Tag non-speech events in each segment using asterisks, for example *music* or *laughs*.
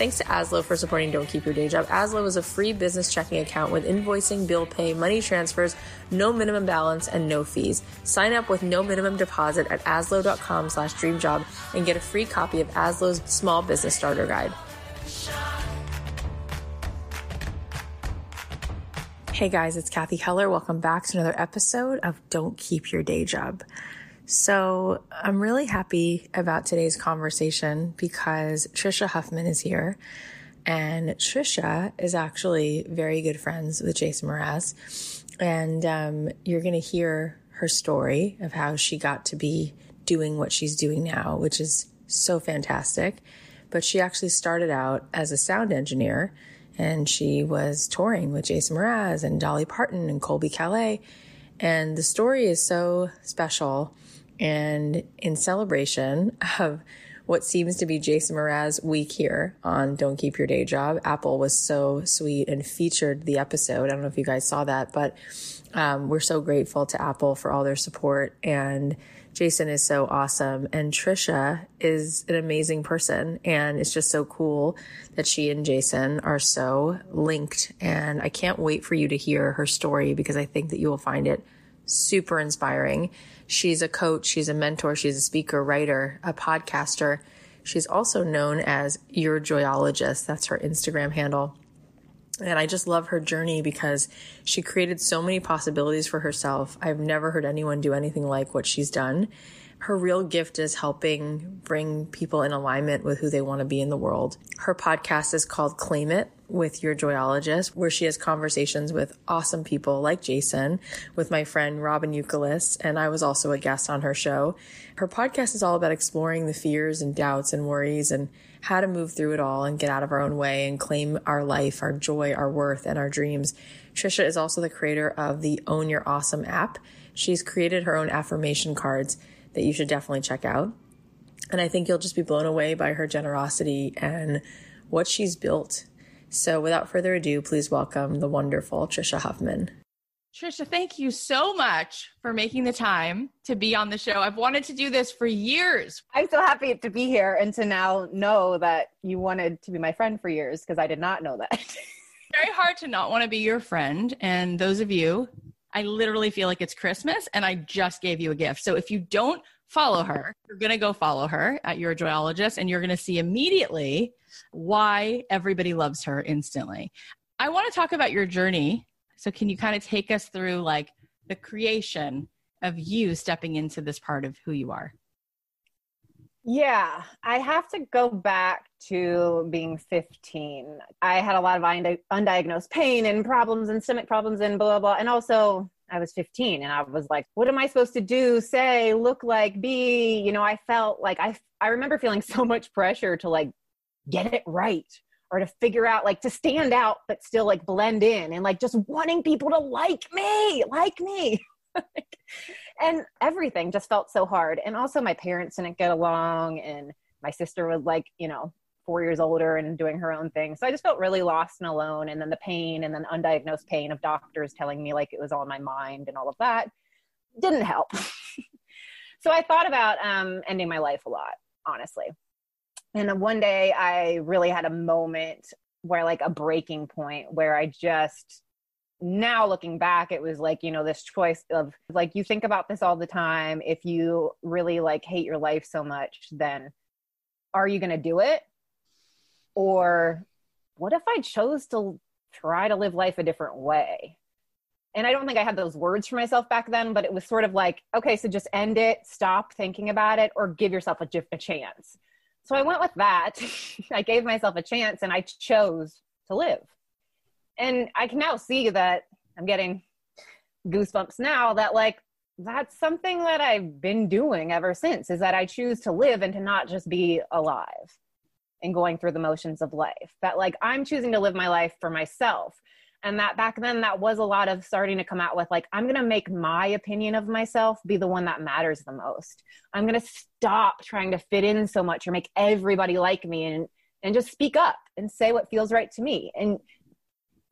Thanks to Azlo for supporting Don't Keep Your Day Job. Azlo is a free business checking account with invoicing, bill pay, money transfers, no minimum balance, and no fees. Sign up with no minimum deposit at azlo.com slash dreamjob and get a free copy of Azlo's Small Business Starter Guide. Hey guys, it's Kathy Heller. Welcome back to another episode of Don't Keep Your Day Job. So I'm really happy about today's conversation because Tricia Huffman is here. And Tricia is actually very good friends with Jason Mraz. And um, you're going to hear her story of how she got to be doing what she's doing now, which is so fantastic. But she actually started out as a sound engineer and she was touring with Jason Mraz and Dolly Parton and Colbie Caillat. And the story is so special and in celebration of what seems to be Jason Mraz week here on Don't Keep Your Day Job, Apple was so sweet and featured the episode. I don't know if you guys saw that, but um, we're so grateful to Apple for all their support. And Jason is so awesome. And Tricia is an amazing person. And it's just so cool that she and Jason are so linked. And I can't wait for you to hear her story because I think that you will find it super inspiring. She's a coach, she's a mentor, she's a speaker, writer, a podcaster. She's also known as Your Joyologist. That's her Instagram handle. And I just love her journey because she created so many possibilities for herself. I've never heard anyone do anything like what she's done. Her real gift is helping bring people in alignment with who they want to be in the world. Her podcast is called Claim It with your joyologist, where she has conversations with awesome people like Jason, with my friend Robyn Youkilis, and I was also a guest on her show. Her podcast is all about exploring the fears and doubts and worries and how to move through it all and get out of our own way and claim our life, our joy, our worth, and our dreams. Trisha is also the creator of the Own Your Awesome app. She's created her own affirmation cards that you should definitely check out. And I think you'll just be blown away by her generosity and what she's built. So without further ado, please welcome the wonderful Tricia Huffman. Tricia, thank you so much for making the time to be on the show. I've wanted to do this for years. I'm so happy to be here and to now know that you wanted to be my friend for years because I did not know that. *laughs* Very hard to not want to be your friend. And those of you, I literally feel like it's Christmas and I just gave you a gift. So if you don't follow her, you're going to go follow her at your joyologist and you're going to see immediately why everybody loves her instantly. I want to talk about your journey so can you kind of take us through like the creation of you stepping into this part of who you are? Yeah, I have to go back to being 15. I had a lot of undiagnosed pain and problems and stomach problems and blah, blah, blah. And also, I was 15 and I was like, what am I supposed to do, say, look like, be? You know, I felt like I, I remember feeling *laughs* so much pressure to like get it right or to figure out like to stand out but still like blend in and like just wanting people to like me like me. *laughs* And everything just felt so hard. And also my parents didn't get along and my sister was like you know four years older and doing her own thing so i just felt really lost and alone and then the pain and then undiagnosed pain of doctors telling me like it was all in my mind and all of that didn't help *laughs* so i thought about um, ending my life a lot honestly and one day I really had a moment where, like, a breaking point where I just, now looking back, it was like, you know, this choice of like, you think about this all the time. If you really like hate your life so much, then are you going to do it? Or what if I chose to try to live life a different way? And I don't think I had those words for myself back then, but it was sort of like, okay, so just end it, stop thinking about it, or give yourself a, a chance. So I went with that. *laughs* I gave myself a chance and I chose to live. And I can now see that I'm getting goosebumps now that like that's something that I've been doing ever since is that I choose to live and to not just be alive and going through the motions of life. That like I'm choosing to live my life for myself. And that back then that was a lot of starting to come out with like i'm going to make my opinion of myself be the one that matters the most. I'm going to stop trying to fit in so much or make everybody like me and and just speak up and say what feels right to me and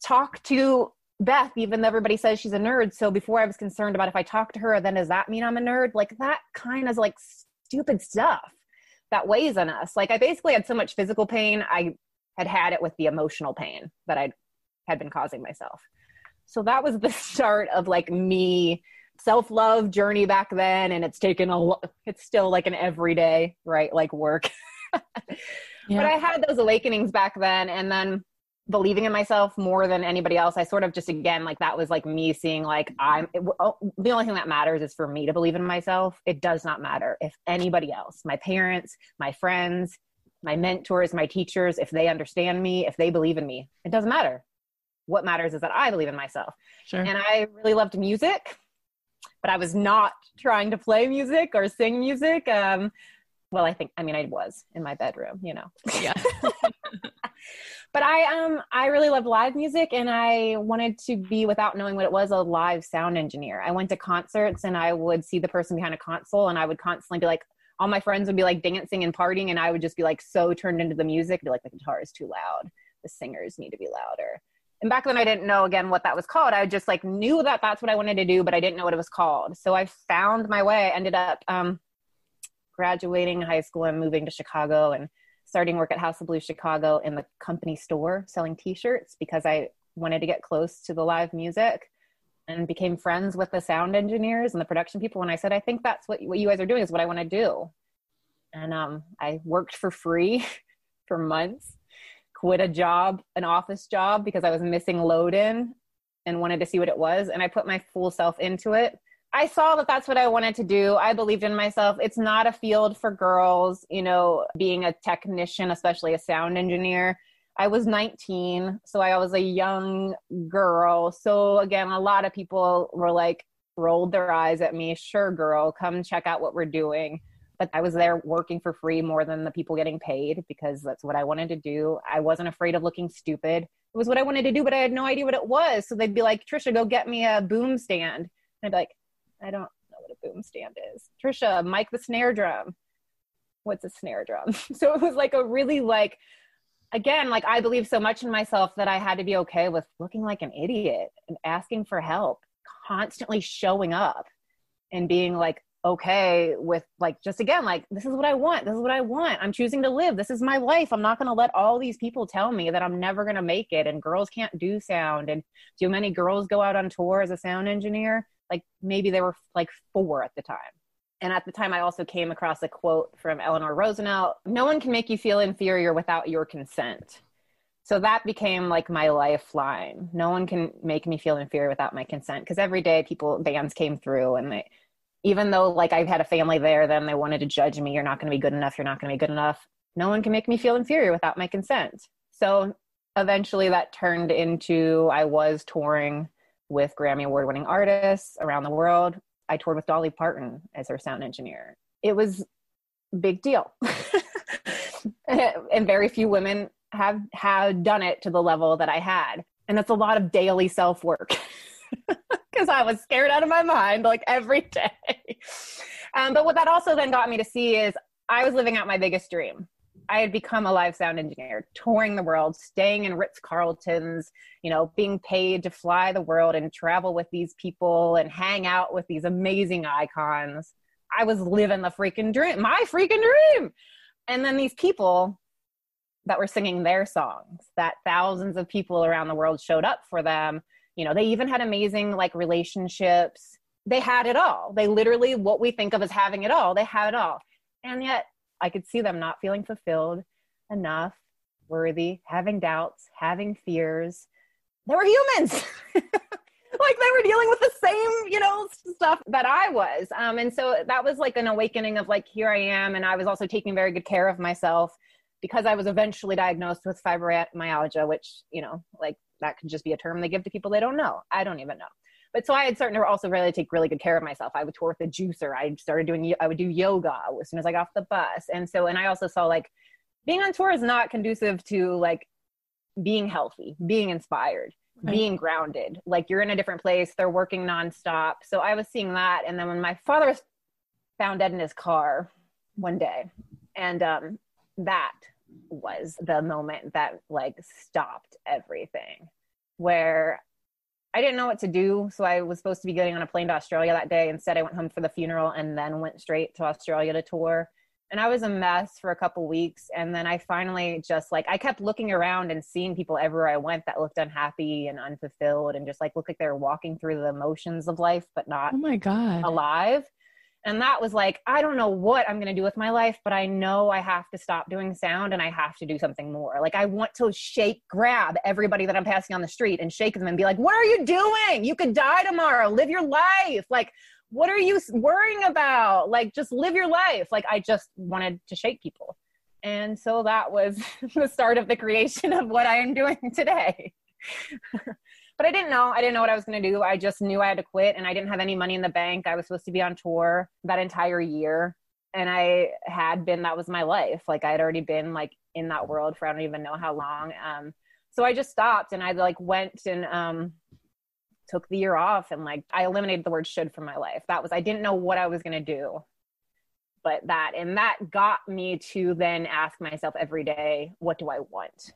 talk to beth even though everybody says she's a nerd. So before i was concerned about if i talk to her then does that mean i'm a nerd? Like that kind of like stupid stuff that weighs on us like i basically had so much physical pain i had had it with the emotional pain that i'd had been causing myself. So that was the *laughs* start of like me self love journey back then. And it's taken a, it's still like an everyday, right? Like work. *laughs* yeah. But I had those awakenings back then. And then believing in myself more than anybody else. I sort of just, again, like that was like me seeing like I'm, it, oh, the only thing that matters is for me to believe in myself. It does not matter if anybody else, my parents, my friends, my mentors, my teachers, if they understand me, if they believe in me, it doesn't matter what matters is that I believe in myself. Sure. And I really loved music, but I was not trying to play music or sing music. Um, well, I think I mean I was in my bedroom, you know. Yeah. *laughs* *laughs* but I um I really loved live music and I wanted to be without knowing what it was a live sound engineer. I went to concerts and I would see the person behind a console and I would constantly be like all my friends would be like dancing and partying and I would just be like so turned into the music, be like the guitar is too loud. The singers need to be louder and back then i didn't know again what that was called i just like knew that that's what i wanted to do but i didn't know what it was called so i found my way I ended up um, graduating high school and moving to chicago and starting work at house of blues chicago in the company store selling t-shirts because i wanted to get close to the live music and became friends with the sound engineers and the production people and i said i think that's what, what you guys are doing is what i want to do and um, i worked for free *laughs* for months quit a job, an office job, because I was missing load in and wanted to see what it was. And I put my full self into it. I saw that that's what I wanted to do. I believed in myself. It's not a field for girls, you know, being a technician, especially a sound engineer. I was 19, so I was a young girl. So again, a lot of people were like, rolled their eyes at me. Sure, girl, come check out what we're doing. but I was there working for free more than the people getting paid because that's what I wanted to do. I wasn't afraid of looking stupid. It was what I wanted to do, but I had no idea what it was. So they'd be like, Tricia, go get me a boom stand. And I'd be like, I don't know what a boom stand is. Tricia, mic the snare drum. What's a snare drum? *laughs* so it was like a really like, again, like I believe so much in myself that I had to be okay with looking like an idiot and asking for help, constantly showing up and being like, okay with like just again like this is what i want this is what i want i'm choosing to live this is my life i'm not going to let all these people tell me that i'm never going to make it and girls can't do sound and do many girls go out on tour as a sound engineer like maybe they were like four at the time and at the time i also came across a quote from eleanor roosevelt no one can make you feel inferior without your consent so that became like my lifeline no one can make me feel inferior without my consent because every day people bands came through and they even though like I've had a family there, then they wanted to judge me. You're not going to be good enough. You're not going to be good enough. No one can make me feel inferior without my consent. So eventually that turned into I was touring with Grammy award winning artists around the world. I toured with Dolly Parton as her sound engineer. It was big deal. *laughs* and very few women have had done it to the level that I had. And that's a lot of daily self work. because *laughs* I was scared out of my mind like every day. Um, but what that also then got me to see is I was living out my biggest dream. I had become a live sound engineer, touring the world, staying in Ritz Carltons, you know, being paid to fly the world and travel with these people and hang out with these amazing icons. I was living the freaking dream, my freaking dream. And then these people that were singing their songs, that thousands of people around the world showed up for them you know they even had amazing like relationships they had it all they literally what we think of as having it all they had it all and yet i could see them not feeling fulfilled enough worthy having doubts having fears they were humans *laughs* like they were dealing with the same you know stuff that i was um, and so that was like an awakening of like here i am and i was also taking very good care of myself because i was eventually diagnosed with fibromyalgia which you know like that could just be a term they give to people they don't know. I don't even know. But so I had started to also really take really good care of myself. I would tour with a juicer. I started doing, I would do yoga as soon as I got off the bus. And so, and I also saw like being on tour is not conducive to like being healthy, being inspired, right. being grounded. Like you're in a different place, they're working nonstop. So I was seeing that. And then when my father was found dead in his car one day, and um, that was the moment that like stopped everything where I didn't know what to do. So I was supposed to be getting on a plane to Australia that day. Instead, I went home for the funeral and then went straight to Australia to tour. And I was a mess for a couple weeks. And then I finally just like, I kept looking around and seeing people everywhere I went that looked unhappy and unfulfilled and just like looked like they were walking through the emotions of life, but not oh my God. alive. And that was like, I don't know what I'm going to do with my life, but I know I have to stop doing sound and I have to do something more. Like, I want to shake, grab everybody that I'm passing on the street and shake them and be like, What are you doing? You could die tomorrow. Live your life. Like, what are you worrying about? Like, just live your life. Like, I just wanted to shake people. And so that was *laughs* the start of the creation of what I am doing *laughs* today. *laughs* but I didn't know. I didn't know what I was going to do. I just knew I had to quit and I didn't have any money in the bank. I was supposed to be on tour that entire year. And I had been, that was my life. Like I had already been like in that world for I don't even know how long. Um, so I just stopped and I like went and um, took the year off and like I eliminated the word should from my life. That was, I didn't know what I was going to do but that and that got me to then ask myself every day what do i want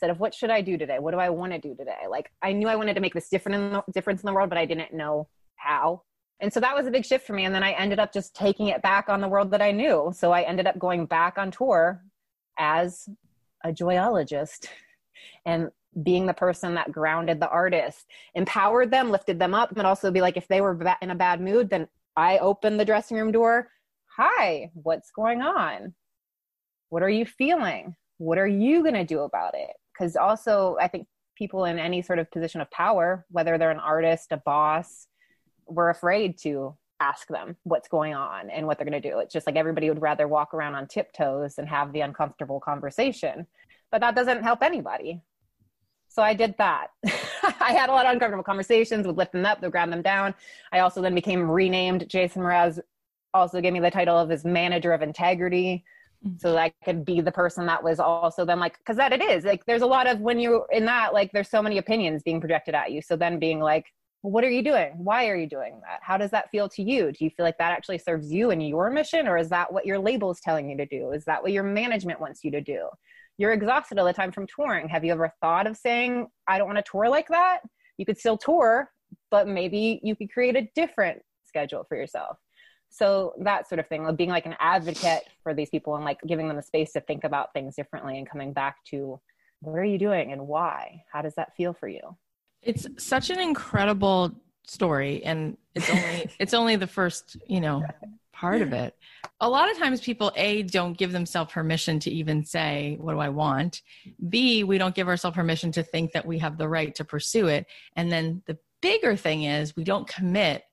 instead of what should I do today? What do I want to do today? Like I knew I wanted to make this different in the, difference in the world, but I didn't know how. And so that was a big shift for me. And then I ended up just taking it back on the world that I knew. So I ended up going back on tour as a joyologist and being the person that grounded the artist, empowered them, lifted them up, but also be like, if they were in a bad mood, then I opened the dressing room door. Hi, what's going on? What are you feeling? What are you going to do about it? Because also I think people in any sort of position of power, whether they're an artist, a boss, we're afraid to ask them what's going on and what they're going to do. It's just like everybody would rather walk around on tiptoes and have the uncomfortable conversation, but that doesn't help anybody. So I did that. *laughs* I had a lot of uncomfortable conversations, would lift them up, would grab them down. I also then became renamed Jason Mraz also gave me the title of his manager of integrity so I could be the person that was also then like because that it is like there's a lot of when you're in that like there's so many opinions being projected at you. So then being like well, what are you doing? Why are you doing that? How does that feel to you? Do you feel like that actually serves you and your mission or is that what your label is telling you to do? Is that what your management wants you to do? You're exhausted all the time from touring. Have you ever thought of saying i don't want to tour like that you could still tour but maybe you could create a different schedule for yourself so that sort of thing like being like an advocate for these people and like giving them the space to think about things differently and coming back to what are you doing and why? How does that feel for you? It's such an incredible story and it's only *laughs* it's only the first you know part of it. A lot of times people a don't give themselves permission to even say what do i want? B we don't give ourselves permission to think that we have the right to pursue it. And then the bigger thing is we don't commit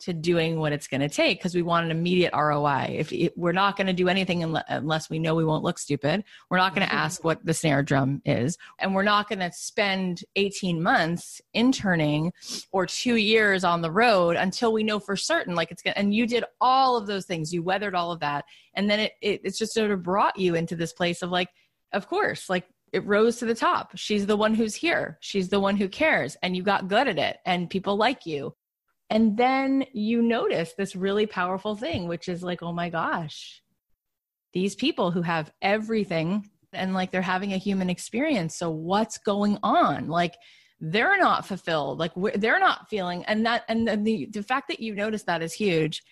to doing what it's going to take because we want an immediate ROI. If it, we're not going to do anything unless we know we won't look stupid, we're not going to ask what the snare drum is, and we're not going to spend 18 months interning or two years on the road until we know for certain like it's going. And you did all of those things, you weathered all of that, and then it, it it's just sort of brought you into this place of like, of course, like it rose to the top. She's the one who's here. She's the one who cares, and you got good at it, and people like you and then you notice this really powerful thing, which is like, oh my gosh, these people who have everything and like they're having a human experience. So what's going on? Like, they're not fulfilled. Like they're not feeling and that and the the fact that you notice that is huge.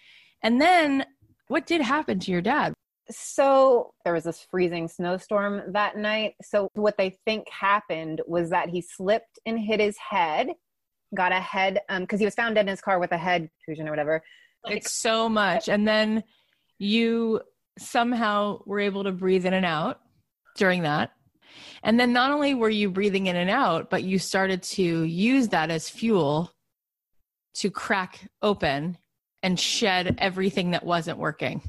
And then what did happen to your dad? So there was this freezing snowstorm that night. So what they think happened was that he slipped and hit his head got a head um because he was found dead in his car with a head contusion or whatever. It's so much. And then you somehow were able to breathe in and out during that. And then not only were you breathing in and out but you started to use that as fuel to crack open and shed everything that wasn't working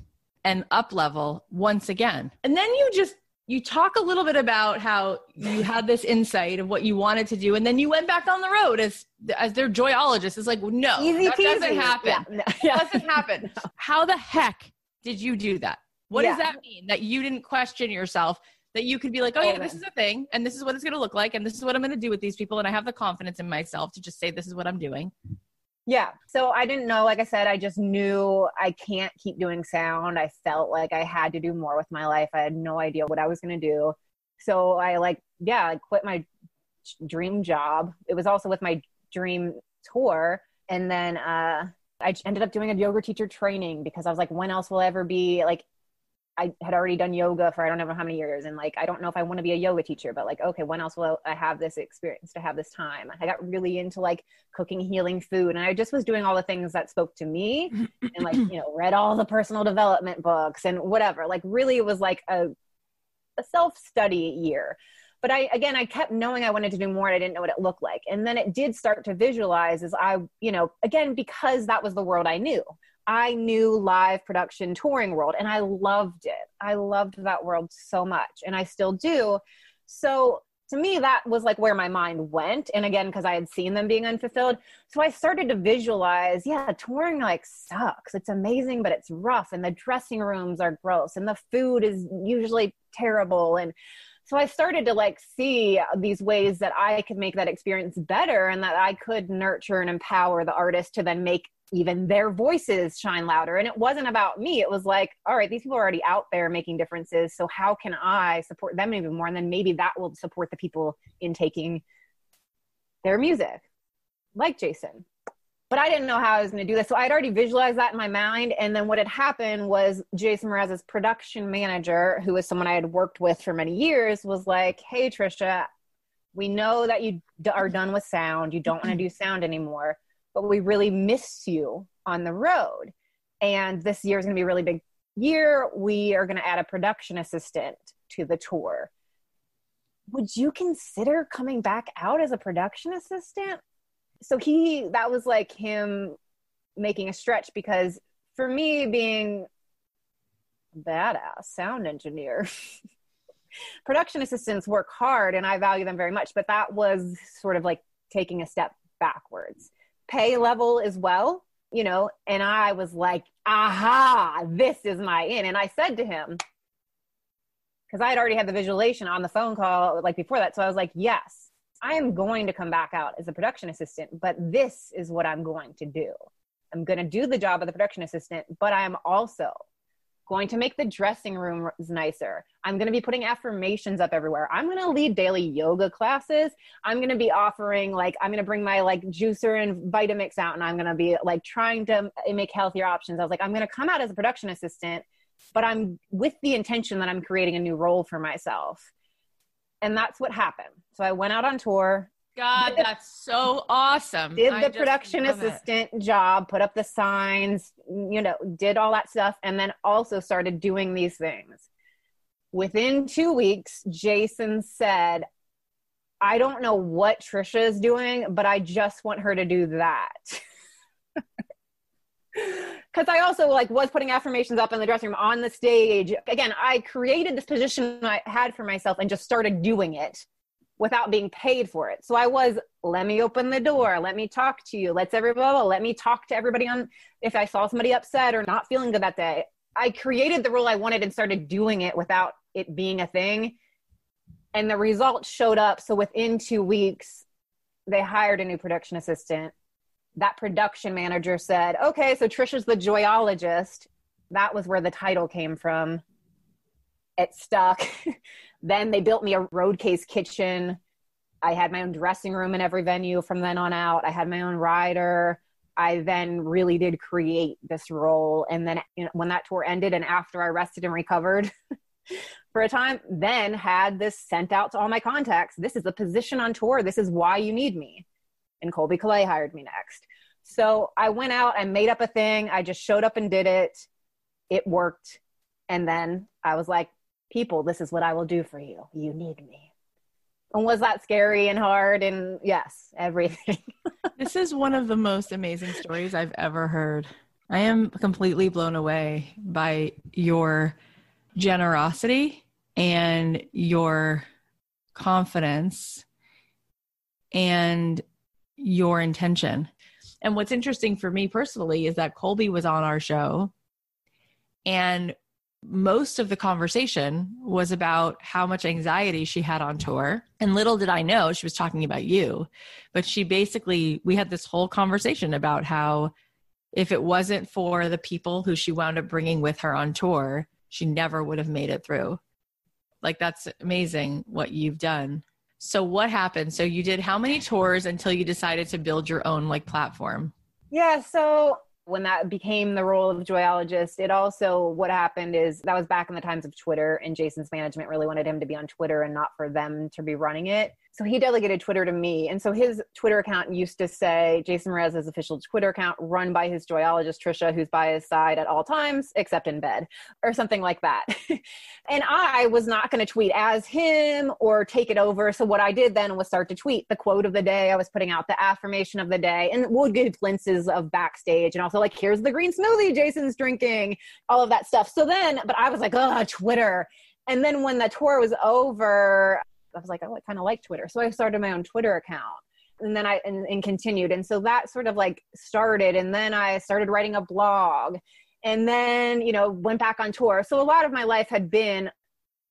and up level once again. And then you just you talk a little bit about how you had this insight of what you wanted to do and then you went back on the road as as their joyologist it's like no Easy that peasy. doesn't happen yeah, no, yeah. doesn't happen no. how the heck did you do that what yeah. does that mean that you didn't question yourself that you could be like oh yeah this is a thing and this is what it's going to look like and this is what i'm going to do with these people and i have the confidence in myself to just say this is what i'm doing yeah. So I didn't know. Like I said, I just knew I can't keep doing sound. I felt like I had to do more with my life. I had no idea what I was going to do. So I like, yeah, I quit my dream job. It was also with my dream tour. And then uh, I ended up doing a yoga teacher training because I was like, when else will I ever be like I had already done yoga for I don't know how many years. And like, I don't know if I want to be a yoga teacher, but like, okay, when else will I have this experience to have this time? I got really into like cooking, healing food. And I just was doing all the things that spoke to me *clears throat* and like, you know, read all the personal development books and whatever. Like, really, it was like a, a self study year. But I, again, I kept knowing I wanted to do more and I didn't know what it looked like. And then it did start to visualize as I, you know, again, because that was the world I knew. I knew live production touring world and I loved it. I loved that world so much and I still do. So to me that was like where my mind went and again because i had seen them being unfulfilled so i started to visualize yeah touring like sucks it's amazing but it's rough and the dressing rooms are gross and the food is usually terrible and so i started to like see these ways that i could make that experience better and that i could nurture and empower the artist to then make even their voices shine louder. And it wasn't about me. It was like, all right, these people are already out there making differences. So how can I support them even more? And then maybe that will support the people in taking their music, like Jason. But I didn't know how I was going to do this. So I'd already visualized that in my mind. And then what had happened was Jason Mraz's production manager, who was someone I had worked with for many years, was like, hey, Tricia, we know that you are done with sound. You don't want to mm-hmm. do sound anymore but we really miss you on the road. And this year is going to be a really big year. We are going to add a production assistant to the tour. Would you consider coming back out as a production assistant? So he, that was like him making a stretch because for me, being badass sound engineer, *laughs* production assistants work hard and I value them very much, but that was sort of like taking a step backwards pay level as well you know and i was like aha, this is my in. And I said to him, because I had already had the visualization on the phone call like before that. So I was like, yes, I am going to come back out as a production assistant, but this is what I'm going to do. I'm going to do the job of the production assistant, but I'm also going to make the dressing rooms nicer. I'm going to be putting affirmations up everywhere. I'm going to lead daily yoga classes. I'm going to be offering like I'm going to bring my like juicer and Vitamix out and I'm going to be like trying to make healthier options. I was like I'm going to come out as a production assistant, but I'm with the intention that I'm creating a new role for myself. And that's what happened. So I went out on tour. God, that's so awesome. Did the production assistant it. job, put up the signs, you know, did all that stuff, and then also started doing these things. Within two weeks, Jason said, I don't know what Tricia is doing, but I just want her to do that. *laughs* *laughs* Because I also like was putting affirmations up in the dressing room on the stage. Again, I created this position I had for myself and just started doing it without being paid for it. So I was, let me open the door, let me talk to you, let's everybody, let me talk to everybody on if I saw somebody upset or not feeling good that day. I created the role I wanted and started doing it without it being a thing. And the results showed up. So within two weeks, they hired a new production assistant. That production manager said, okay, so Tricia's the joyologist. That was where the title came from. It stuck. *laughs* Then they built me a road case kitchen. I had my own dressing room in every venue from then on out. I had my own rider. I then really did create this role. And then you know, when that tour ended and after I rested and recovered *laughs* for a time, then had this sent out to all my contacts. This is a position on tour. This is why you need me. And Colbie Caillat hired me next. So I went out I made up a thing. I just showed up and did it. It worked. And then I was like, people, this is what I will do for you. You need me. And was that scary and hard? And yes, everything. *laughs* this is one of the most amazing stories I've ever heard. I am completely blown away by your generosity and your confidence and your intention. And what's interesting for me personally is that Colbie was on our show and most of the conversation was about how much anxiety she had on tour. And little did I know she was talking about you. But she basically, we had this whole conversation about how if it wasn't for the people who she wound up bringing with her on tour, she never would have made it through. Like, that's amazing what you've done. So, what happened? So, you did how many tours until you decided to build your own like platform? Yeah. So, when that became the role of joyologist, it also what happened is that was back in the times of Twitter, and Jason's management really wanted him to be on Twitter and not for them to be running it. So he delegated Twitter to me. And so his Twitter account used to say Jason Mraz's official Twitter account run by his joyologist, Tricia, who's by his side at all times, except in bed, or something like that. *laughs* and I was not going to tweet as him or take it over. So what I did then was start to tweet the quote of the day. I was putting out the affirmation of the day and we'll give glimpses of backstage and also like, here's the green smoothie Jason's drinking, all of that stuff. So then, but I was like, oh, Twitter. And then when the tour was over, I was like, oh, I kind of like Twitter. So I started my own Twitter account and then I and, and, continued. And so that sort of like started. And then I started writing a blog and then, you know, went back on tour. So a lot of my life had been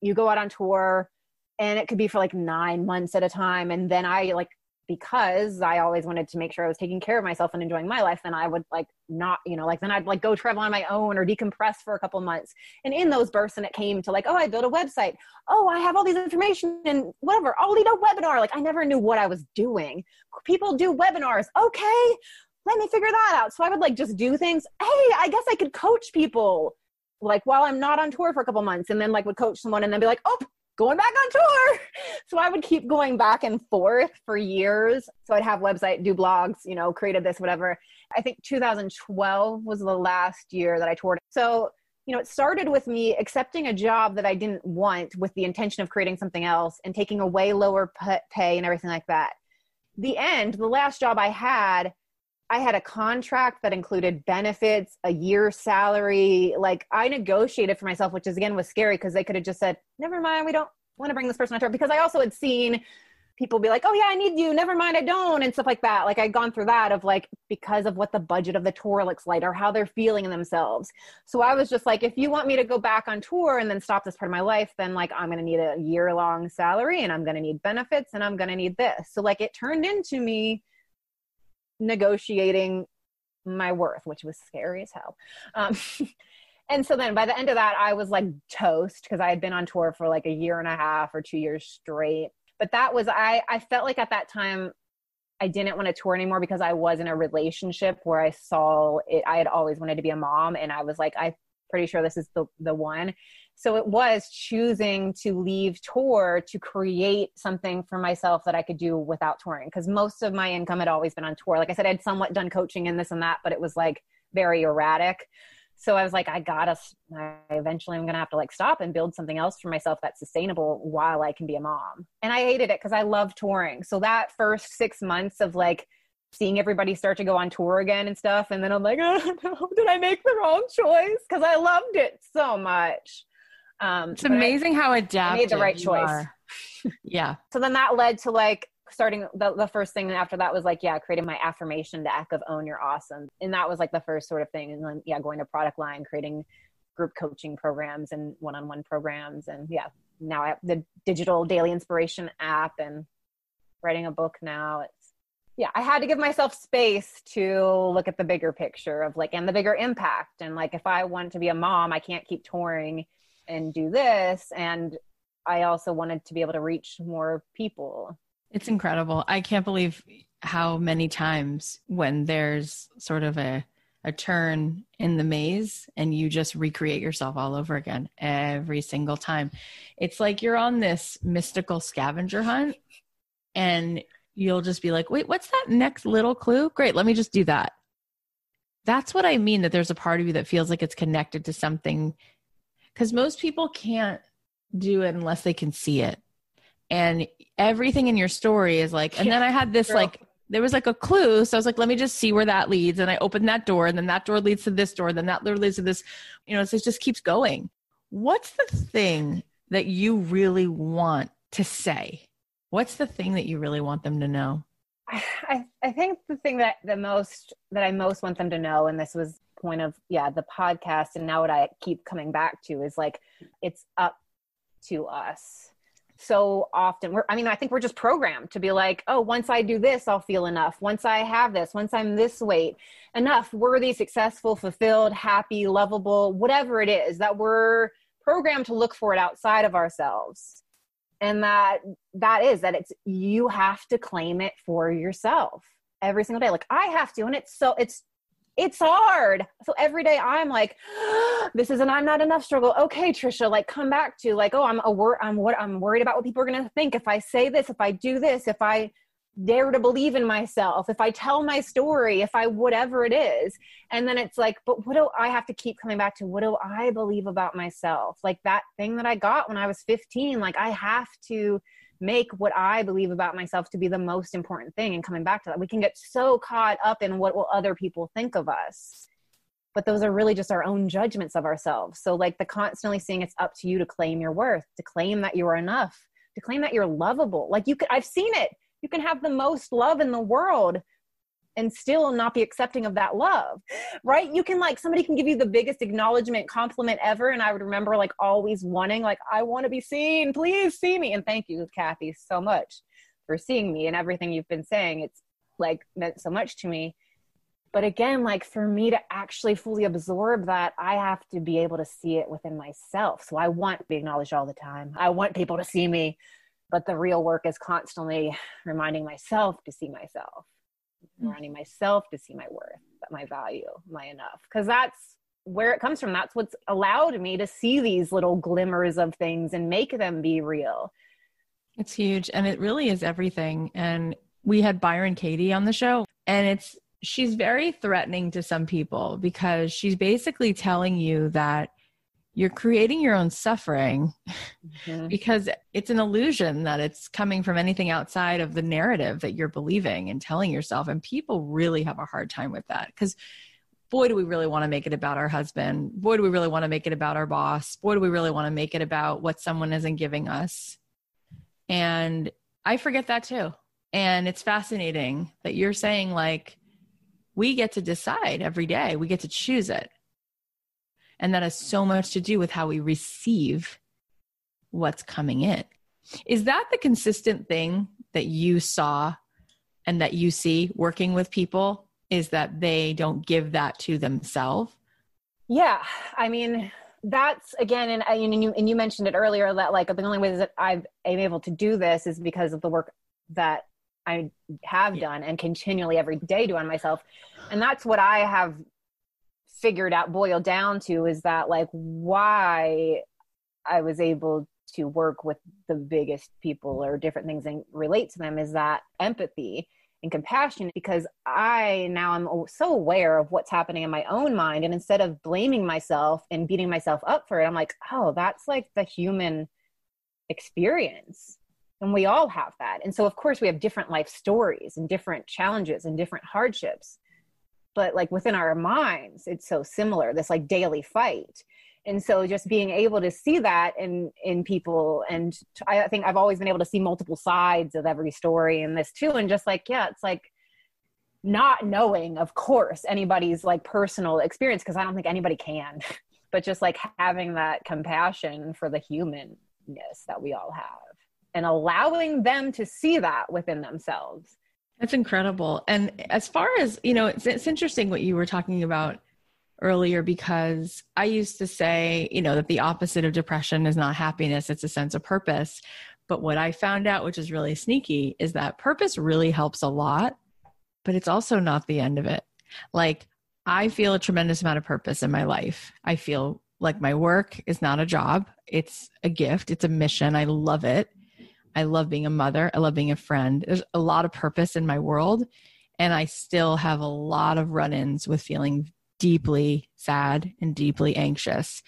you go out on tour and it could be for like nine months at a time. And then I like because I always wanted to make sure I was taking care of myself and enjoying my life, then I would like not, you know, like then I'd like go travel on my own or decompress for a couple months. And in those bursts, and it came to like, oh, I built a website. Oh, I have all these information and whatever. I'll lead a webinar. Like I never knew what I was doing. People do webinars. Okay, let me figure that out. So I would like just do things. Hey, I guess I could coach people like while I'm not on tour for a couple months and then like would coach someone and then be like, oh, going back on tour. *laughs* So I would keep going back and forth for years. So I'd have website, do blogs, you know, created this, whatever. I think 2012 was the last year that I toured. So, you know, it started with me accepting a job that I didn't want with the intention of creating something else and taking a way lower pay and everything like that. The end, the last job I had, I had a contract that included benefits, a year salary. Like I negotiated for myself, which is again was scary because they could have just said, "Never mind, we don't want to bring this person on tour." Because I also had seen people be like, oh, yeah, I need you. Never mind, I don't. And stuff like that. Like, I'd gone through that of like, because of what the budget of the tour looks like or how they're feeling in themselves. So I was just like, if you want me to go back on tour and then stop this part of my life, then like, I'm going to need a year long salary and I'm going to need benefits and I'm going to need this. So, like, it turned into me negotiating my worth, which was scary as hell. Um, *laughs* and so then by the end of that, I was like toast because I had been on tour for like a year and a half or two years straight but that was i i felt like at that time i didn't want to tour anymore because i was in a relationship where i saw it i had always wanted to be a mom and i was like i'm pretty sure this is the the one so it was choosing to leave tour to create something for myself that i could do without touring because most of my income had always been on tour like i said i'd somewhat done coaching and this and that but it was like very erratic so I was like, I gotta, I eventually I'm gonna have to like stop and build something else for myself that's sustainable while I can be a mom. And I hated it because I love touring. So that first six months of like seeing everybody start to go on tour again and stuff, and then I'm like, *laughs* oh no, did I make the wrong choice? Because I loved it so much. Um, it's amazing I, how adapted I made the right choice. *laughs* yeah. So then that led to like starting the, the first thing after that was like yeah creating my affirmation deck of own your awesome. And that was like the first sort of thing. And then yeah going to product line creating group coaching programs and one-on-one programs. And yeah now i have the digital daily inspiration app and writing a book now. It's yeah i had to give myself space to look at the bigger picture of like and the bigger impact. And like if i want to be a mom i can't keep touring and do this and i also wanted to be able to reach more people it's incredible. I can't believe how many times when there's sort of a a turn in the maze and you just recreate yourself all over again every single time. It's like you're on this mystical scavenger hunt and you'll just be like, "Wait, what's that next little clue? Great, let me just do that." That's what I mean that there's a part of you that feels like it's connected to something cuz most people can't do it unless they can see it. And everything in your story is like and then i had this girl. like there was like a clue. So i was like let me just see where that leads. And i opened that door and then that door leads to this door then that door leads to this you know it just keeps going. What's the thing that you really want to say? What's the thing that you really want them to know? I i think the thing that the most that i most want them to know and this was point of yeah the podcast. And now what i keep coming back to is like it's up to us. So often we're i mean i think we're just programmed to be like oh once i do this i'll feel enough. Once i have this once i'm this weight enough worthy successful fulfilled happy lovable whatever it is that we're programmed to look for it outside of ourselves. And that that is that it's you have to claim it for yourself every single day. Like i have to and it's so it's it's hard. So every day I'm like, *gasps* this is an I'm not enough struggle. Okay, Tricia, like come back to like, oh, I'm a wor- I'm what I'm worried about what people are gonna think if I say this, if I do this, if I dare to believe in myself, if I tell my story, if I whatever it is. And then it's like, but what do I have to keep coming back to? What do I believe about myself? Like that thing that I got when I was 15, like I have to make what I believe about myself to be the most important thing. And coming back to that, we can get so caught up in what will other people think of us. But those are really just our own judgments of ourselves. So, like the constantly saying it's up to you to claim your worth, to claim that you are enough, to claim that you're lovable. Like you could, I've seen it. You can have the most love in the world, and still not be accepting of that love right? You can like somebody can give you the biggest acknowledgement compliment ever and i would remember like always wanting like i want to be seen. Please see me. And thank you kathy so much for seeing me and everything you've been saying. It's like meant so much to me. But again like for me to actually fully absorb that i have to be able to see it within myself. So i want to be acknowledged all the time. I want people to see me but the real work is constantly reminding myself to see myself Mm-hmm. running myself to see my worth, my value, my enough. Because that's where it comes from. That's what's allowed me to see these little glimmers of things and make them be real. It's huge. And it really is everything. And we had Byron Katie on the show, and it's she's very threatening to some people because she's basically telling you that you're creating your own suffering mm-hmm. because it's an illusion that it's coming from anything outside of the narrative that you're believing and telling yourself. And people really have a hard time with that because boy, do we really want to make it about our husband. Boy, do we really want to make it about our boss. Boy, do we really want to make it about what someone isn't giving us. And I forget that too. And it's fascinating that you're saying, like, we get to decide every day, we get to choose it. And that has so much to do with how we receive what's coming in. Is that the consistent thing that you saw and that you see working with people? Is that they don't give that to themselves? Yeah. I mean, that's again, and, and you and you mentioned it earlier that like the only way that I've am able to do this is because of the work that I have yeah. done and continually every day do on myself, and that's what I have figured out, boiled down to, is that like why I was able to work with the biggest people or different things and relate to them is that empathy and compassion because I now I'm so aware of what's happening in my own mind. And instead of blaming myself and beating myself up for it, I'm like, oh, that's like the human experience. And we all have that. And so, of course, we have different life stories and different challenges and different hardships. But like within our minds, it's so similar this like daily fight. And so just being able to see that in in people and i think i've always been able to see multiple sides of every story in this too and just like yeah it's like not knowing of course anybody's like personal experience because i don't think anybody can *laughs* but just like having that compassion for the humanness that we all have and allowing them to see that within themselves that's incredible and as far as you know it's, it's interesting what you were talking about earlier because I used to say, you know, that the opposite of depression is not happiness, it's a sense of purpose. But what I found out, which is really sneaky, is that purpose really helps a lot, but it's also not the end of it. Like, I feel a tremendous amount of purpose in my life. I feel like my work is not a job, it's a gift, it's a mission. I love it. I love being a mother, I love being a friend. There's a lot of purpose in my world. And I still have a lot of run ins with feeling deeply sad and deeply anxious.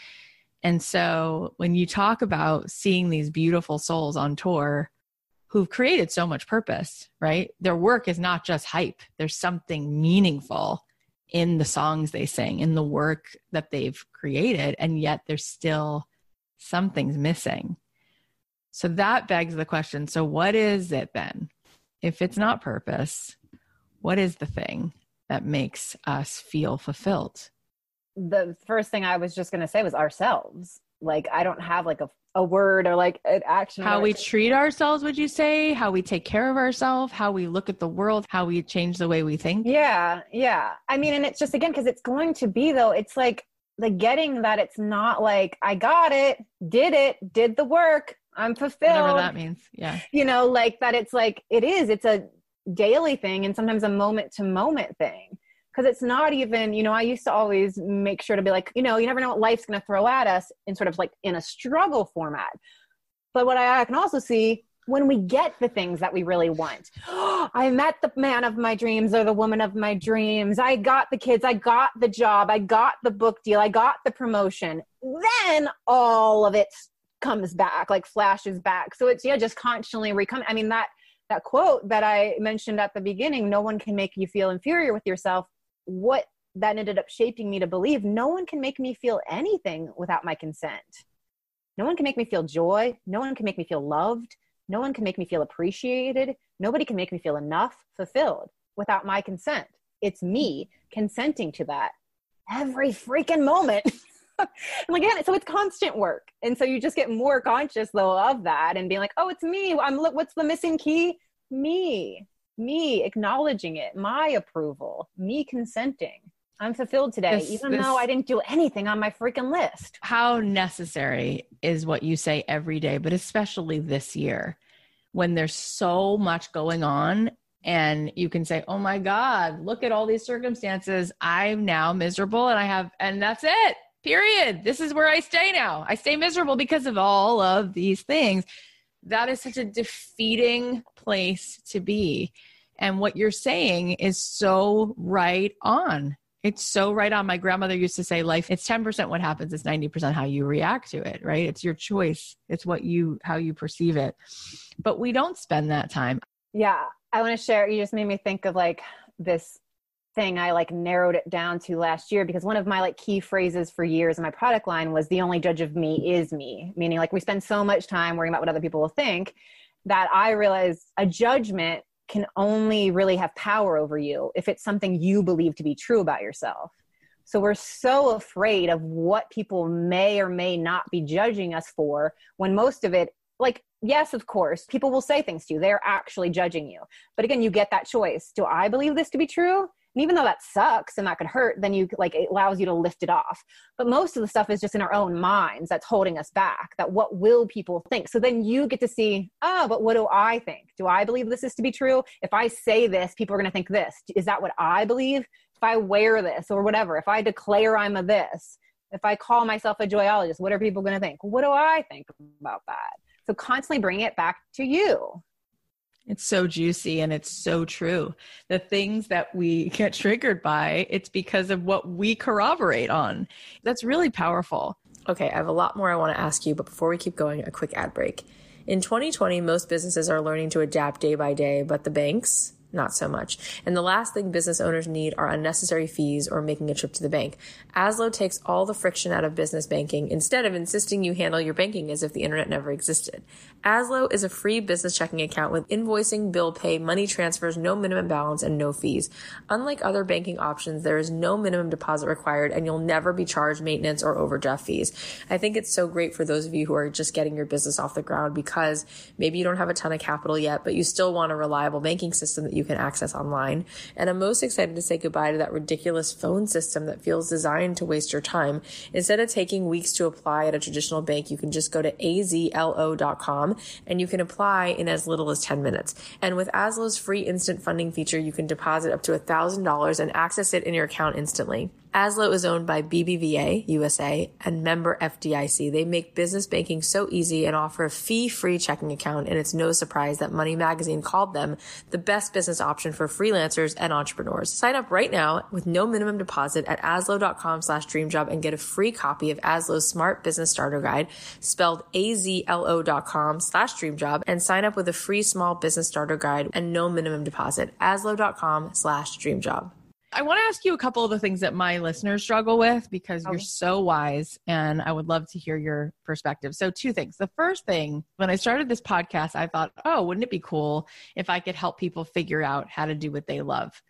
And so when you talk about seeing these beautiful souls on tour who've created so much purpose, right? Their work is not just hype, there's something meaningful in the songs they sing, in the work that they've created, and yet there's still something's missing. So that begs the question so, what is it then? If it's not purpose, what is the thing? that makes us feel fulfilled? The first thing I was just going to say was ourselves. Like, I don't have like a, a word or like an action. How we treat ourselves, would you say? How we take care of ourselves? How we look at the world? How we change the way we think? Yeah. Yeah. I mean, and it's just, again, because it's going to be though, it's like, like getting that it's not like I got it, did it, did the work, I'm fulfilled. Whatever that means. Yeah. You know, like that it's like it is, it's a daily thing and sometimes a moment to moment thing. Because it's not even you know i used to always make sure to be like you know you never know what life's going to throw at us in sort of like in a struggle format. But what i, I can also see when we get the things that we really want. *gasps* I met the man of my dreams or the woman of my dreams. I got the kids. I got the job. I got the book deal. I got the promotion. Then all of it comes back like flashes back so it's yeah just constantly recoming i mean that that quote that I mentioned at the beginning, no one can make you feel inferior with yourself. What that ended up shaping me to believe no one can make me feel anything without my consent. No one can make me feel joy. No one can make me feel loved. No one can make me feel appreciated. Nobody can make me feel enough, fulfilled without my consent. It's me consenting to that every freaking moment. *laughs* *laughs* and again, so it's constant work. And so you just get more conscious though of that and being like, oh, it's me. I'm what's the missing key? Me, me acknowledging it, my approval, me consenting. I'm fulfilled today, this, even this, though I didn't do anything on my freaking list. How necessary is what you say every day, but especially this year when there's so much going on and you can say, Oh my God, look at all these circumstances. I'm now miserable and I have, and that's it period. This is where I stay now. I stay miserable because of all of these things. That is such a defeating place to be. And what you're saying is so right on. It's so right on. My grandmother used to say, life, it's 10% what happens, it's 90% how you react to it, right? It's your choice. It's what you, how you perceive it. But we don't spend that time. Yeah. I want to share, you just made me think of like this thing I like narrowed it down to last year because one of my like key phrases for years in my product line was the only judge of me is me, meaning like we spend so much time worrying about what other people will think. that I realized a judgment can only really have power over you if it's something you believe to be true about yourself. So we're so afraid of what people may or may not be judging us for when most of it, like, yes, of course, people will say things to you. They're actually judging you. But again, you get that choice. Do I believe this to be true? And even though that sucks and that could hurt, then you like it allows you to lift it off. But most of the stuff is just in our own minds that's holding us back. That what will people think? So then you get to see, oh, but what do I think? Do I believe this is to be true? If I say this, people are going to think this. Is that what I believe? If I wear this or whatever, if I declare I'm a this, if I call myself a joyologist, what are people going to think? What do I think about that? So constantly bring it back to you. It's so juicy and it's so true. The things that we *laughs* get triggered by, it's because of what we corroborate on. That's really powerful. Okay, I have a lot more I want to ask you, but before we keep going, a quick ad break. In 2020, most businesses are learning to adapt day by day, but the banks, not so much. And the last thing business owners need are unnecessary fees or making a trip to the bank. Azlo takes all the friction out of business banking instead of insisting you handle your banking as if the internet never existed. Azlo is a free business checking account with invoicing, bill pay, money transfers, no minimum balance, and no fees. Unlike other banking options, there is no minimum deposit required and you'll never be charged maintenance or overdraft fees. I think it's so great for those of you who are just getting your business off the ground because maybe you don't have a ton of capital yet, but you still want a reliable banking system that you can access online. And I'm most excited to say goodbye to that ridiculous phone system that feels designed to waste your time. Instead of taking weeks to apply at a traditional bank, you can just go to azlo.com and you can apply in as little as 10 minutes. And with Azlo's free instant funding feature, you can deposit up to $1,000 and access it in your account instantly. Azlo is owned by BBVA USA and member FDIC. They make business banking so easy and offer a fee-free checking account. And it's no surprise that Money Magazine called them the best business option for freelancers and entrepreneurs. Sign up right now with no minimum deposit at azlo.com slash dreamjob and get a free copy of Azlo's Smart Business Starter Guide spelled azlo.com slash dreamjob and sign up with a free small business starter guide and no minimum deposit. azlo.com slash dreamjob. I want to ask you a couple of the things that my listeners struggle with because you're oh. so wise and I would love to hear your perspective. So, two things. The first thing, when I started this podcast, I thought, oh, wouldn't it be cool if I could help people figure out how to do what they love?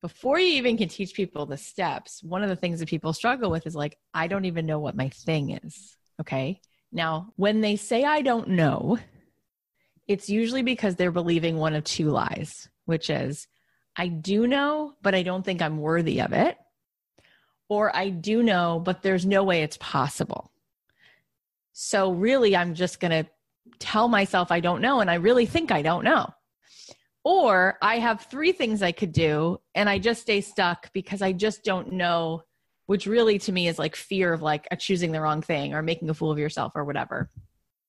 Before you even can teach people the steps, one of the things that people struggle with is like, I don't even know what my thing is. Okay. Now, when they say I don't know, it's usually because they're believing one of two lies, which is, I do know, but I don't think I'm worthy of it. Or I do know, but there's no way it's possible. So really, I'm just going to tell myself I don't know, and I really think I don't know. Or I have three things I could do, and I just stay stuck because I just don't know, which really to me is like fear of like choosing the wrong thing or making a fool of yourself or whatever.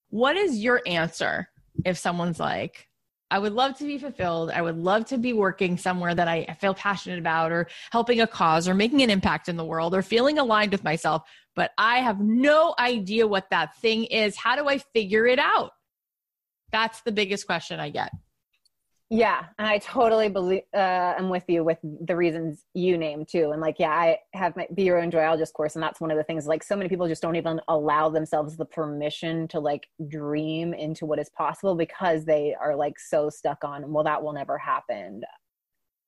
What is your answer if someone's like, I would love to be fulfilled. I would love to be working somewhere that I feel passionate about or helping a cause or making an impact in the world or feeling aligned with myself. But I have no idea what that thing is. How do I figure it out? That's the biggest question I get. Yeah, and I totally believe uh, I'm with you with the reasons you name too. And like, yeah, I have my Be Your Own Joyologist course, and that's one of the things. Like, so many people just don't even allow themselves the permission to like dream into what is possible because they are like so stuck on, well, that will never happen.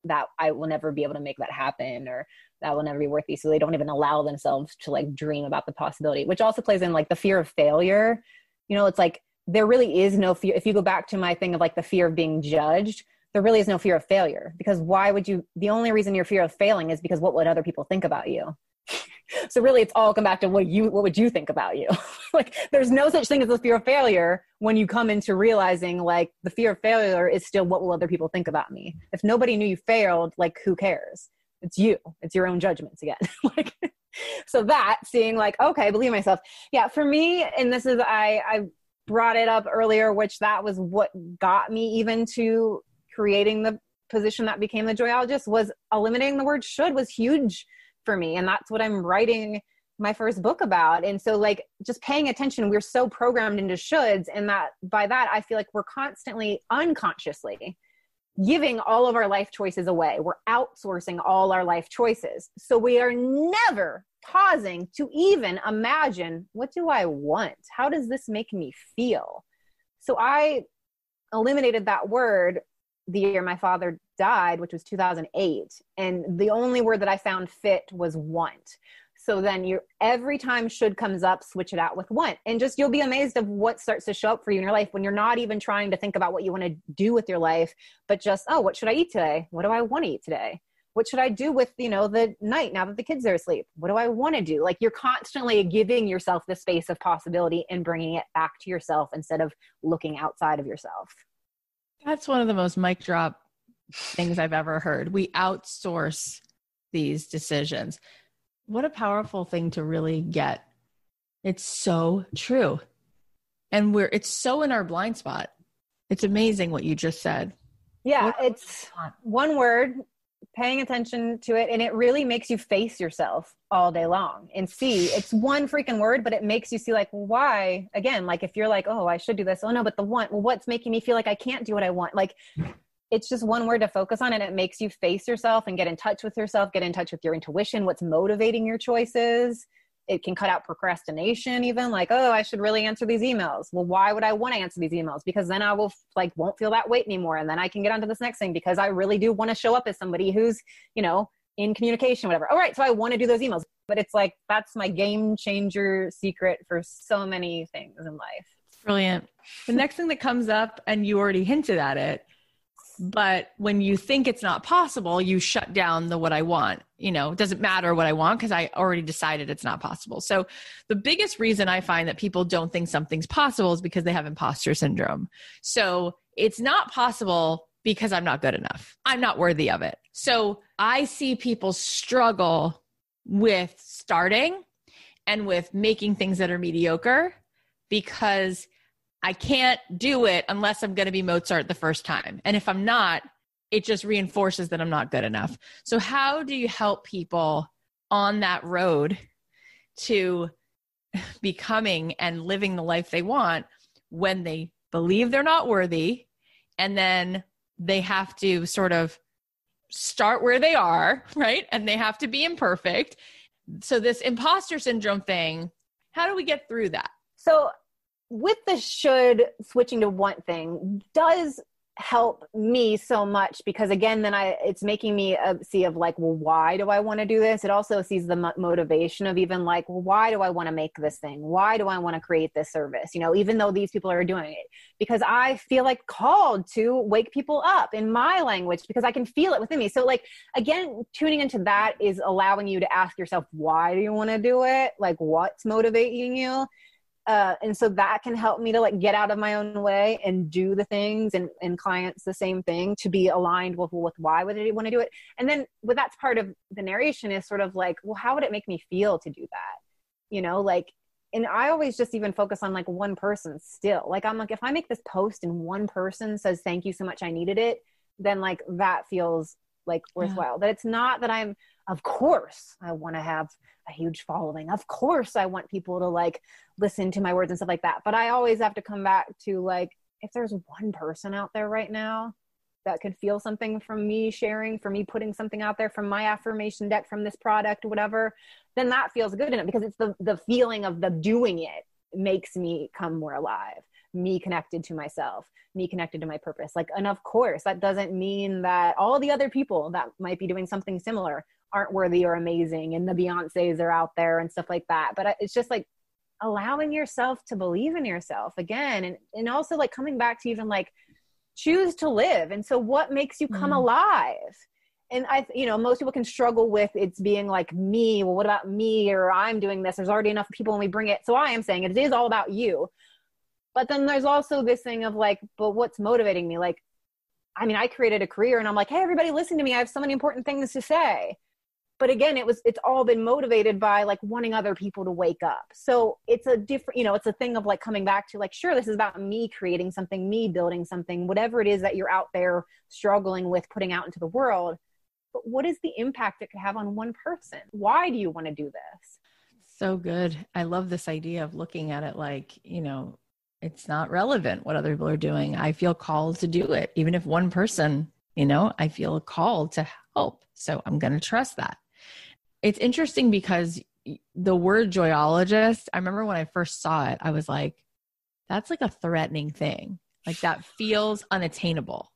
That I will never be able to make that happen, or that will never be worthy. So they don't even allow themselves to like dream about the possibility, which also plays in like the fear of failure. You know, it's like there really is no fear. If you go back to my thing of like the fear of being judged, there really is no fear of failure because why would you? The only reason you're fear of failing is because what would other people think about you? *laughs* so really, it's all come back to what you what would you think about you? *laughs* like, there's no such thing as the fear of failure when you come into realizing like the fear of failure is still what will other people think about me. If nobody knew you failed, like who cares? It's you. It's your own judgments again. *laughs* like so that seeing like okay believe myself yeah for me and this is i i brought it up earlier, which that was what got me even to creating the position that became the joyologist was eliminating the word should was huge for me. And that's what I'm writing my first book about. And so like just paying attention, we're so programmed into shoulds. And that by that, I feel like we're constantly unconsciously giving all of our life choices away. We're outsourcing all our life choices. So we are never pausing to even imagine what do I want? How does this make me feel? So I eliminated that word the year my father died, which was 2008. And the only word that I found fit was want. So then you every time should comes up, switch it out with want. And just you'll be amazed of what starts to show up for you in your life when you're not even trying to think about what you want to do with your life, but just, oh, what should I eat today? What do I want to eat today? What should I do with, you know, the night now that the kids are asleep? What do I want to do? Like you're constantly giving yourself the space of possibility and bringing it back to yourself instead of looking outside of yourself. That's one of the most mic drop things I've ever heard. We outsource these decisions. What a powerful thing to really get. It's so true. And we're it's so in our blind spot. It's amazing what you just said. Yeah, what it's one word, paying attention to it, and it really makes you face yourself all day long and see. It's one freaking word, but it makes you see, like, why? Again, like if you're like, oh, I should do this. Oh, no, but the one, well, what's making me feel like I can't do what I want? Like, it's just one word to focus on and it makes you face yourself and get in touch with yourself get in touch with your intuition what's motivating your choices. It can cut out procrastination even like oh i should really answer these emails. Well why would i want to answer these emails? Because then i will like won't feel that weight anymore and then i can get onto this next thing because i really do want to show up as somebody who's you know in communication whatever. All right so i want to do those emails. But it's like that's my game changer secret for so many things in life. Brilliant. The next thing that comes up and you already hinted at it but when you think it's not possible you shut down the what i want you know it doesn't matter what i want because i already decided it's not possible. So the biggest reason i find that people don't think something's possible is because they have imposter syndrome. So it's not possible because i'm not good enough. I'm not worthy of it. So i see people struggle with starting and with making things that are mediocre because I can't do it unless I'm going to be Mozart the first time. And if I'm not, it just reinforces that I'm not good enough. So, how do you help people on that road to becoming and living the life they want when they believe they're not worthy and then they have to sort of start where they are, *laughs* right? And they have to be imperfect. So, this imposter syndrome thing, how do we get through that? So, with the should switching to want thing does help me so much because again then i it's making me uh, see of like well why do i want to do this? It also sees the mo- motivation of even like well, why do i want to make this thing? Why do i want to create this service? You know even though these people are doing it. Because i feel like called to wake people up in my language because i can feel it within me. So like again tuning into that is allowing you to ask yourself why do you want to do it? Like what's motivating you uh, and so that can help me to like get out of my own way and do the things and, and clients the same thing to be aligned with with why would they want to do it. And then with that's part of the narration is sort of like well how would it make me feel to do that? You know like and i always just even focus on like one person still. Like i'm like if i make this post and one person says thank you so much i needed it then like that feels like worthwhile. Yeah. that it's not that i'm of course i want to have a huge following. Of course i want people to like listen to my words and stuff like that. But i always have to come back to like if there's one person out there right now that could feel something from me sharing from me putting something out there from my affirmation deck from this product whatever then that feels good in it because it's the the feeling of the doing it makes me come more alive me connected to myself me connected to my purpose. Like and of course that doesn't mean that all the other people that might be doing something similar aren't worthy or amazing and the Beyoncé's are out there and stuff like that. But it's just like allowing yourself to believe in yourself again and, and also like coming back to even like choose to live. And so what makes you come mm. alive? And I, you know, most people can struggle with it's being like me. Well, what about me? Or I'm doing this. There's already enough people when we bring it. So I am saying it is all about you. But then there's also this thing of like, but what's motivating me? Like, I mean, I created a career and I'm like, hey, everybody, listen to me. I have so many important things to say but again it was it's all been motivated by like wanting other people to wake up. So it's a different you know it's a thing of like coming back to like sure this is about me creating something me building something whatever it is that you're out there struggling with putting out into the world but what is the impact it could have on one person? Why do you want to do this? So good. I love this idea of looking at it like you know it's not relevant what other people are doing. I feel called to do it. Even if one person you know i feel called to help. So i'm going to trust that it's interesting because the word joyologist, I remember when I first saw it, I was like, that's like a threatening thing. Like that feels unattainable.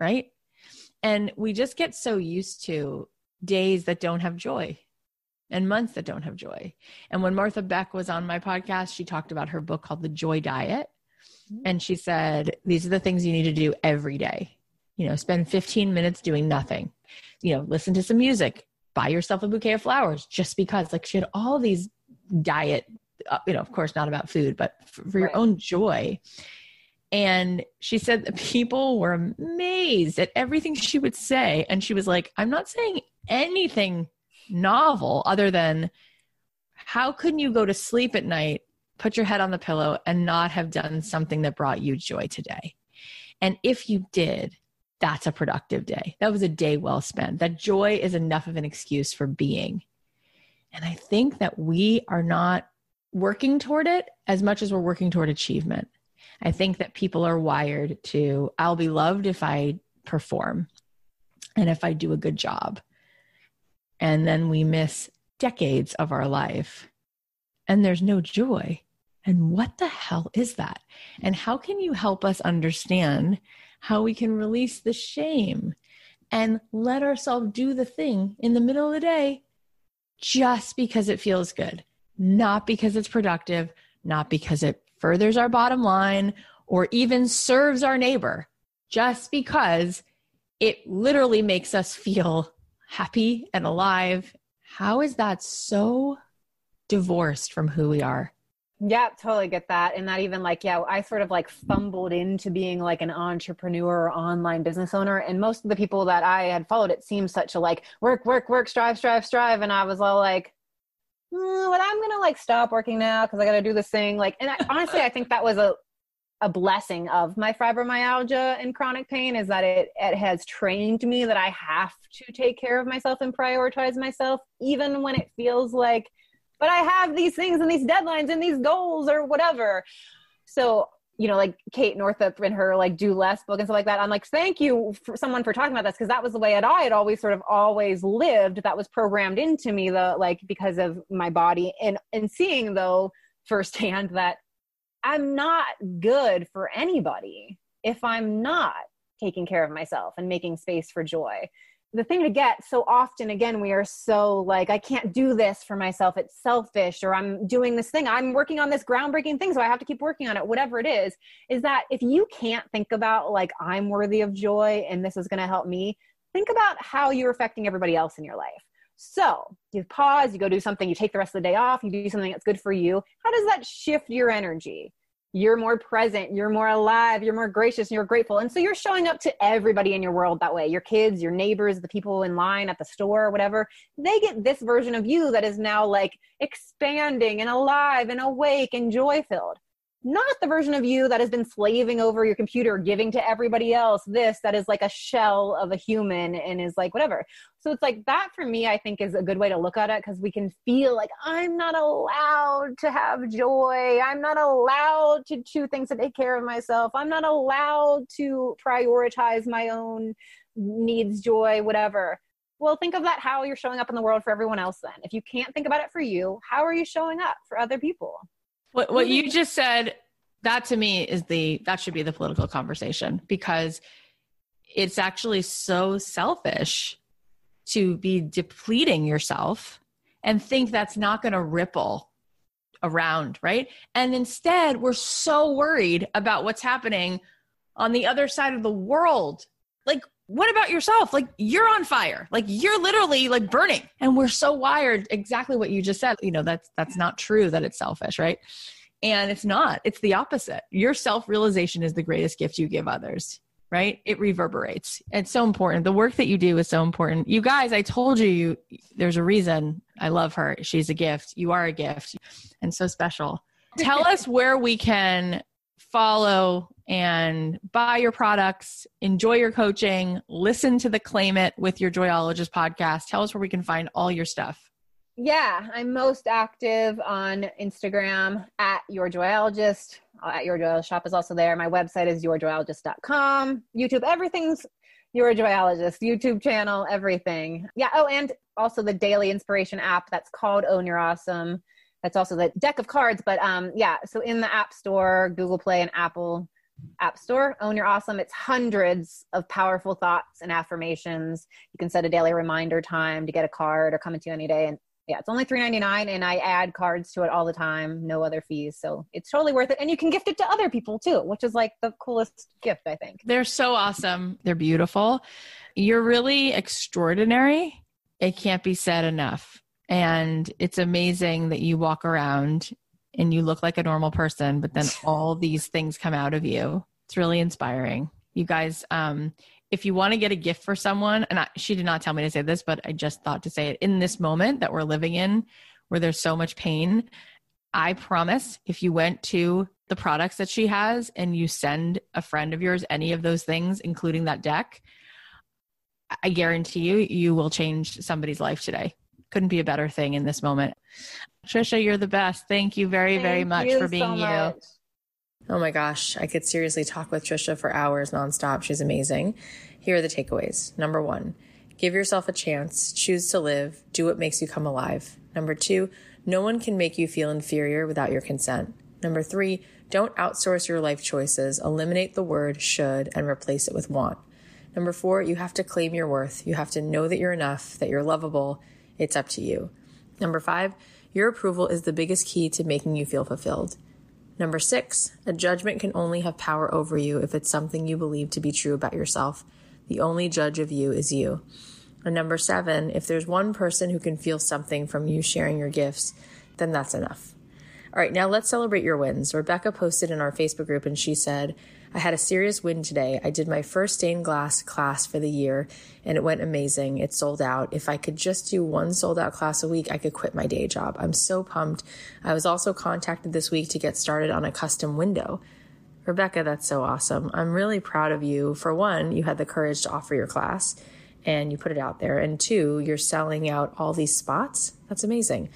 Right. And we just get so used to days that don't have joy and months that don't have joy. And when Martha Beck was on my podcast, she talked about her book called The Joy Diet. Mm-hmm. And she said, These are the things you need to do every day. You know, spend 15 minutes doing nothing. You know, listen to some music, buy yourself a bouquet of flowers just because. Like she had all these diet, uh, you know, of course, not about food, but for, for your own joy. And she said that people were amazed at everything she would say. And she was like, I'm not saying anything novel other than how can you go to sleep at night, put your head on the pillow, and not have done something that brought you joy today? And if you did, that's a productive day. That was a day well spent. That joy is enough of an excuse for being. And I think that we are not working toward it as much as we're working toward achievement. I think that people are wired to, I'll be loved if I perform and if I do a good job. And then we miss decades of our life and there's no joy. And what the hell is that? And how can you help us understand how we can release the shame and let ourselves do the thing in the middle of the day just because it feels good, not because it's productive, not because it furthers our bottom line or even serves our neighbor, just because it literally makes us feel happy and alive. How is that so divorced from who we are? Yeah, totally get that. And that even like, yeah, I sort of like fumbled into being like an entrepreneur or online business owner. And most of the people that I had followed, it seemed such a like work, work, work, strive, strive, strive. And I was all like, mm, but I'm going to like stop working now because I got to do this thing. Like, and I, honestly, I think that was a, a blessing of my fibromyalgia and chronic pain is that it, it has trained me that I have to take care of myself and prioritize myself, even when it feels like but I have these things and these deadlines and these goals or whatever. So, you know, like Kate Northrup and her like do less book and stuff like that. I'm like, thank you for someone for talking about this because that was the way that I had always sort of always lived. That was programmed into me the like because of my body and and seeing though firsthand that I'm not good for anybody if I'm not taking care of myself and making space for joy the thing to get so often again we are so like i can't do this for myself. It's selfish or i'm doing this thing. I'm working on this groundbreaking thing so i have to keep working on it whatever it is. Is that if you can't think about like i'm worthy of joy and this is going to help me think about how you're affecting everybody else in your life. So you pause you go do something you take the rest of the day off you do something that's good for you. How does that shift your energy you're more present, you're more alive, you're more gracious, and you're grateful. And so you're showing up to everybody in your world that way your kids, your neighbors, the people in line at the store, whatever. They get this version of you that is now like expanding and alive and awake and joy filled not the version of you that has been slaving over your computer, giving to everybody else this that is like a shell of a human and is like whatever. So it's like that for me, I think is a good way to look at it because we can feel like I'm not allowed to have joy. I'm not allowed to do things to take care of myself. I'm not allowed to prioritize my own needs, joy, whatever. Well, think of that how you're showing up in the world for everyone else then. If you can't think about it for you, how are you showing up for other people? What what you just said, that to me is the that should be the political conversation because it's actually so selfish to be depleting yourself and think that's not going to ripple around, right? And instead, we're so worried about what's happening on the other side of the world. Like, what about yourself? Like, you're on fire. Like, you're literally like burning. And we're so wired exactly what you just said. You know, that's that's not true that it's selfish, right? And it's not. It's the opposite. Your self-realization is the greatest gift you give others right? It reverberates. It's so important. The work that you do is so important. You guys, I told you, you there's a reason I love her. She's a gift. You are a gift and so special. Tell us where we can follow and buy your products, enjoy your coaching, listen to the Claim It with your Joyologist podcast. Tell us where we can find all your stuff. Yeah, I'm most active on Instagram at Your Joyologist. Uh, at Your Joyologist Shop is also there. My website is yourjoyologist.com. YouTube, everything's Your Joyologist. YouTube channel, everything. Yeah. Oh, and also the daily inspiration app that's called Own Your Awesome. That's also the deck of cards. But um, yeah, so in the App Store, Google Play, and Apple App Store. Own Your Awesome. It's hundreds of powerful thoughts and affirmations. You can set a daily reminder time to get a card or come into any day. And yeah, it's only $3.99 and I add cards to it all the time, no other fees. So it's totally worth it. And you can gift it to other people too, which is like the coolest gift, I think. They're so awesome. They're beautiful. You're really extraordinary. It can't be said enough. And it's amazing that you walk around and you look like a normal person, but then *laughs* all these things come out of you. It's really inspiring. You guys, um, if you want to get a gift for someone, and I, she did not tell me to say this, but I just thought to say it in this moment that we're living in where there's so much pain. I promise if you went to the products that she has and you send a friend of yours any of those things, including that deck, I guarantee you, you will change somebody's life today. Couldn't be a better thing in this moment. Tricia, you're the best. Thank you very, Thank very much for being so you. much. Oh my gosh, I could seriously talk with Tricia for hours nonstop. She's amazing. Here are the takeaways. Number one, give yourself a chance, choose to live, do what makes you come alive. Number two, no one can make you feel inferior without your consent. Number three, don't outsource your life choices, eliminate the word should and replace it with want. Number four, you have to claim your worth. You have to know that you're enough, that you're lovable. It's up to you. Number five, your approval is the biggest key to making you feel fulfilled. Number six, a judgment can only have power over you if it's something you believe to be true about yourself. The only judge of you is you. And number seven, if there's one person who can feel something from you sharing your gifts, then that's enough. All right, now let's celebrate your wins. Rebecca posted in our Facebook group and she said, I had a serious win today. I did my first stained glass class for the year and it went amazing. It sold out. If I could just do one sold out class a week, I could quit my day job. I'm so pumped. I was also contacted this week to get started on a custom window. Rebecca, that's so awesome. I'm really proud of you. For one, you had the courage to offer your class and you put it out there. And two, you're selling out all these spots. That's amazing.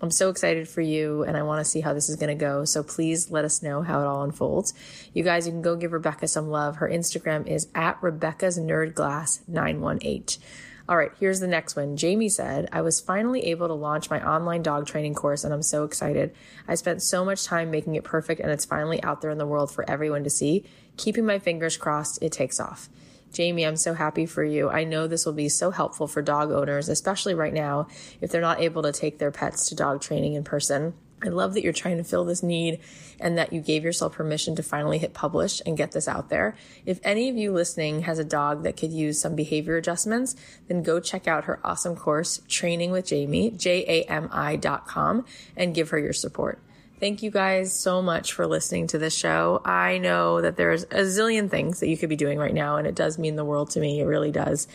I'm so excited for you and I want to see how this is going to go. So please let us know how it all unfolds. You guys, you can go give Rebecca some love. Her Instagram is at Rebecca's Nerd Glass 918. All right, here's the next one. Jamie said, I was finally able to launch my online dog training course and I'm so excited. I spent so much time making it perfect and it's finally out there in the world for everyone to see. Keeping my fingers crossed, it takes off. Jamie, I'm so happy for you. I know this will be so helpful for dog owners, especially right now if they're not able to take their pets to dog training in person. I love that you're trying to fill this need and that you gave yourself permission to finally hit publish and get this out there. If any of you listening has a dog that could use some behavior adjustments, then go check out her awesome course, Training with Jamie, J-A-M-I dot com, and give her your support. Thank you guys so much for listening to this show. I know that there's a zillion things that you could be doing right now, and it does mean the world to me. It really does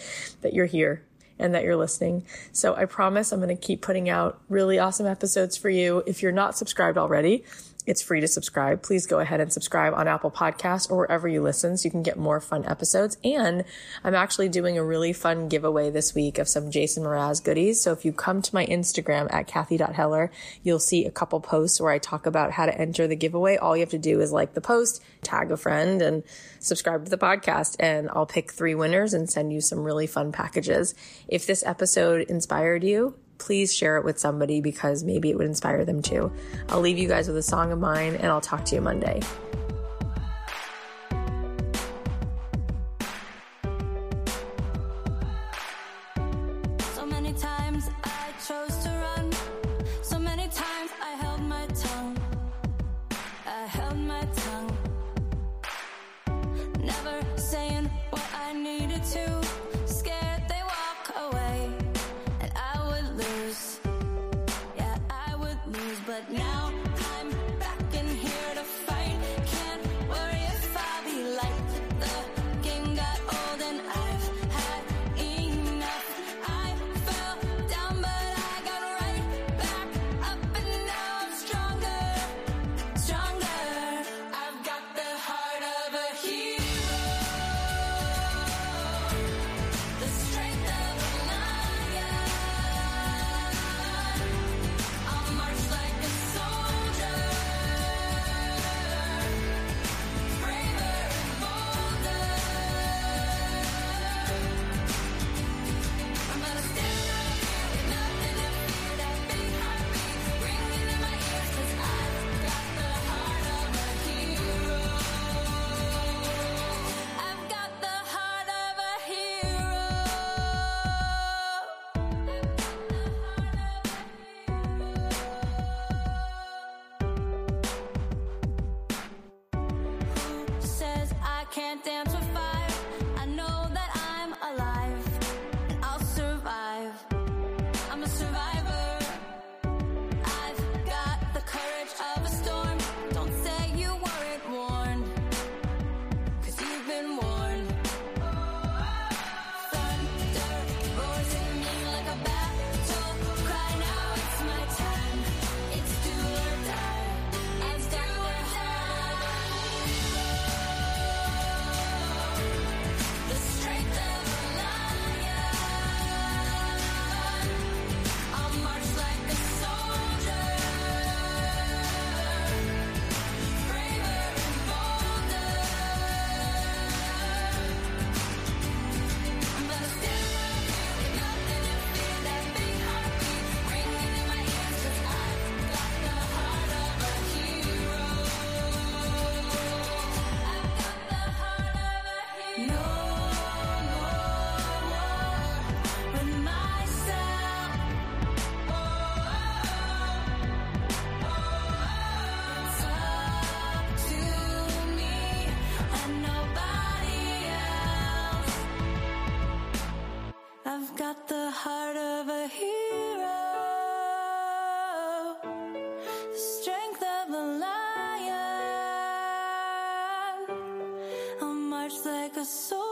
that you're here and that you're listening. So I promise I'm going to keep putting out really awesome episodes for you. If you're not subscribed already, it's free to subscribe. Please go ahead and subscribe on Apple Podcasts or wherever you listen so you can get more fun episodes. And I'm actually doing a really fun giveaway this week of some Jason Mraz goodies. So if you come to my Instagram at Cathy.Heller, you'll see a couple posts where I talk about how to enter the giveaway. All you have to do is like the post, tag a friend and subscribe to the podcast and I'll pick three winners and send you some really fun packages. If this episode inspired you, please share it with somebody because maybe it would inspire them too. I'll leave you guys with a song of mine and I'll talk to you Monday. So many times I chose to run. So many times I held my tongue. I held my tongue. Never saying what I needed to. soul.